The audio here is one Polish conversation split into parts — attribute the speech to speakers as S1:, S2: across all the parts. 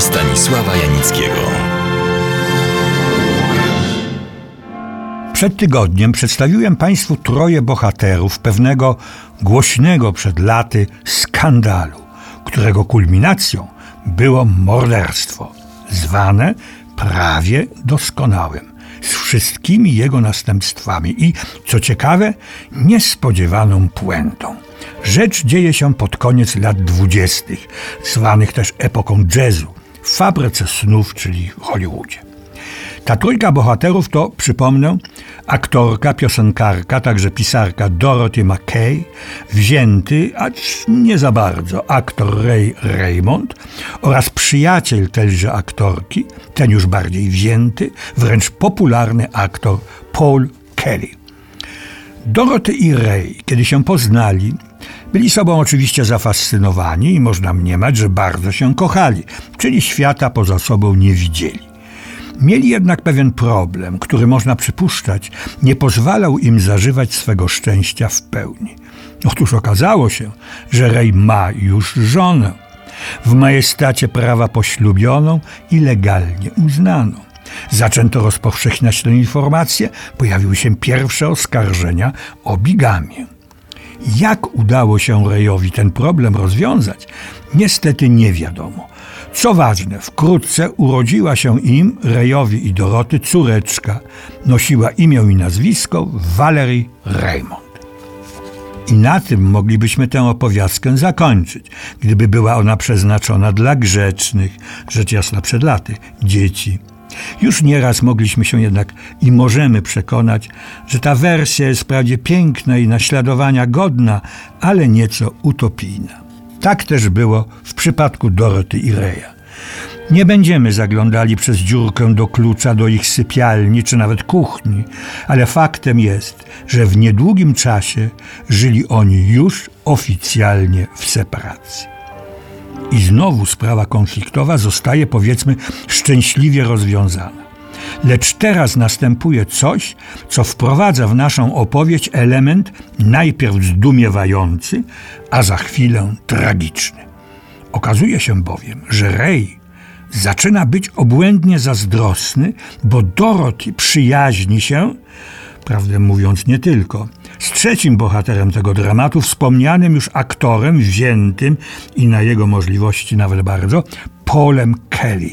S1: Stanisława Janickiego.
S2: Przed tygodniem przedstawiłem Państwu troje bohaterów pewnego głośnego przed laty skandalu, którego kulminacją było morderstwo, zwane prawie doskonałym, z wszystkimi jego następstwami i, co ciekawe, niespodziewaną puentą. Rzecz dzieje się pod koniec lat dwudziestych, zwanych też epoką jazzu, w fabryce snów, czyli w Hollywoodzie. Ta trójka bohaterów to, przypomnę, aktorka, piosenkarka, także pisarka Dorothy McKay, wzięty, acz nie za bardzo, aktor Ray Raymond oraz przyjaciel tejże aktorki, ten już bardziej wzięty, wręcz popularny aktor Paul Kelly. Dorothy i Ray, kiedy się poznali, byli sobą oczywiście zafascynowani i można mniemać, że bardzo się kochali, czyli świata poza sobą nie widzieli. Mieli jednak pewien problem, który można przypuszczać, nie pozwalał im zażywać swego szczęścia w pełni. Otóż okazało się, że Ray ma już żonę, w majestacie prawa poślubioną i legalnie uznaną. Zaczęto rozpowszechniać tę informację, pojawiły się pierwsze oskarżenia o bigamię. Jak udało się Rejowi ten problem rozwiązać, niestety nie wiadomo. Co ważne, wkrótce urodziła się im, Rejowi i Doroty, córeczka. Nosiła imię i nazwisko Valerie Raymond. I na tym moglibyśmy tę opowiastkę zakończyć, gdyby była ona przeznaczona dla grzecznych, rzecz jasna przed laty, dzieci. Już nieraz mogliśmy się jednak i możemy przekonać, że ta wersja jest wprawdzie piękna i naśladowania godna, ale nieco utopijna. Tak też było w przypadku Doroty i Reja. Nie będziemy zaglądali przez dziurkę do klucza do ich sypialni czy nawet kuchni, ale faktem jest, że w niedługim czasie żyli oni już oficjalnie w separacji. I znowu sprawa konfliktowa zostaje, powiedzmy, szczęśliwie rozwiązana. Lecz teraz następuje coś, co wprowadza w naszą opowieść element najpierw zdumiewający, a za chwilę tragiczny. Okazuje się bowiem, że Ray zaczyna być obłędnie zazdrosny, bo Dorothy przyjaźni się, prawdę mówiąc nie tylko, z trzecim bohaterem tego dramatu, wspomnianym już aktorem, wziętym i na jego możliwości nawet bardzo, Polem Kelly.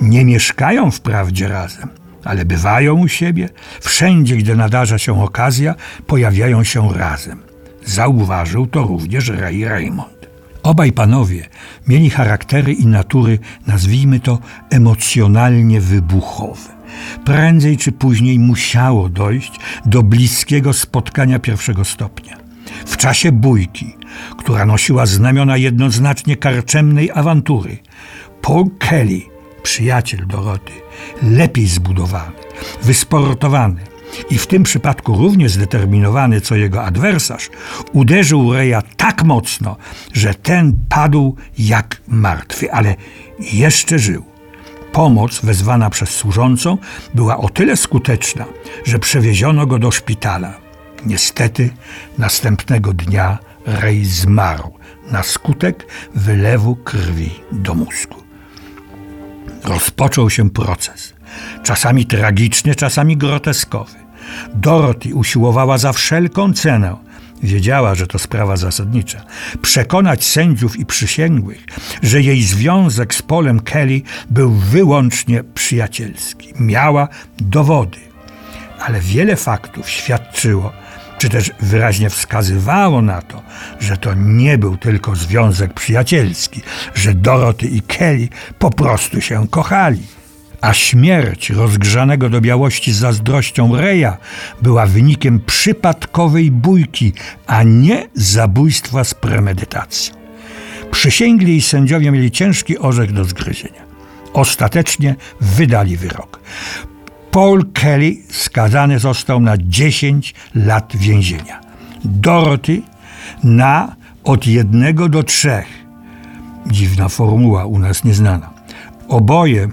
S2: Nie mieszkają wprawdzie razem, ale bywają u siebie, wszędzie, gdzie nadarza się okazja, pojawiają się razem. Zauważył to również Ray Raymond. Obaj panowie mieli charaktery i natury, nazwijmy to, emocjonalnie wybuchowe. Prędzej czy później musiało dojść do bliskiego spotkania pierwszego stopnia. W czasie bójki, która nosiła znamiona jednoznacznie karczemnej awantury, Paul Kelly, przyjaciel Doroty, lepiej zbudowany, wysportowany, i w tym przypadku równie zdeterminowany co jego adwersarz, uderzył Reja tak mocno, że ten padł jak martwy, ale jeszcze żył. Pomoc wezwana przez służącą była o tyle skuteczna, że przewieziono go do szpitala. Niestety następnego dnia Rej zmarł na skutek wylewu krwi do mózgu. Rozpoczął się proces, czasami tragiczny, czasami groteskowy. Dorothy usiłowała za wszelką cenę, wiedziała, że to sprawa zasadnicza, przekonać sędziów i przysięgłych, że jej związek z Polem Kelly był wyłącznie przyjacielski. Miała dowody, ale wiele faktów świadczyło, czy też wyraźnie wskazywało na to, że to nie był tylko związek przyjacielski, że Dorothy i Kelly po prostu się kochali a śmierć rozgrzanego do białości zazdrością Reja była wynikiem przypadkowej bójki, a nie zabójstwa z premedytacją. Przysięgli i sędziowie mieli ciężki orzech do zgryzienia. Ostatecznie wydali wyrok. Paul Kelly skazany został na 10 lat więzienia. Dorothy na od jednego do trzech. Dziwna formuła u nas nieznana. Oboje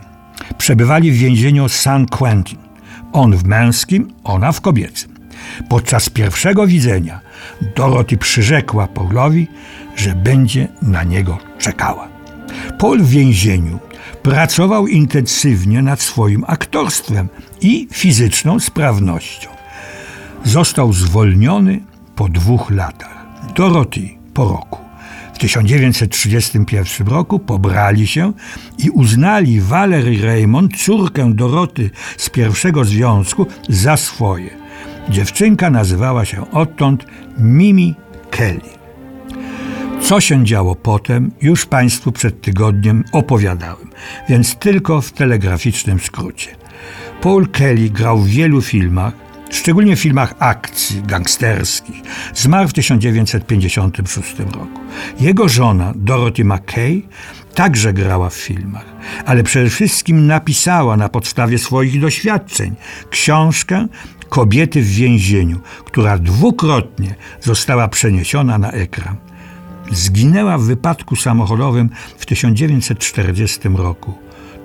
S2: przebywali w więzieniu San Quentin. On w męskim, ona w kobiecym. Podczas pierwszego widzenia Dorothy przyrzekła Paulowi, że będzie na niego czekała. Paul w więzieniu pracował intensywnie nad swoim aktorstwem i fizyczną sprawnością. Został zwolniony po dwóch latach. Dorothy po roku. W 1931 roku pobrali się i uznali Valerie Raymond, córkę Doroty z pierwszego związku, za swoje. Dziewczynka nazywała się odtąd Mimi Kelly. Co się działo potem, już Państwu przed tygodniem opowiadałem, więc tylko w telegraficznym skrócie. Paul Kelly grał w wielu filmach, szczególnie w filmach akcji gangsterskich. Zmarł w 1956 roku. Jego żona, Dorothy McKay, także grała w filmach, ale przede wszystkim napisała na podstawie swoich doświadczeń książkę Kobiety w więzieniu, która dwukrotnie została przeniesiona na ekran. Zginęła w wypadku samochodowym w 1940 roku,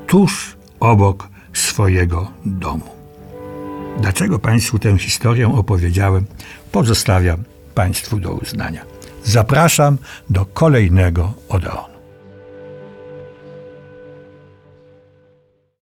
S2: tuż obok swojego domu. Dlaczego Państwu tę historię opowiedziałem, pozostawiam Państwu do uznania. Zapraszam do kolejnego Odeonu.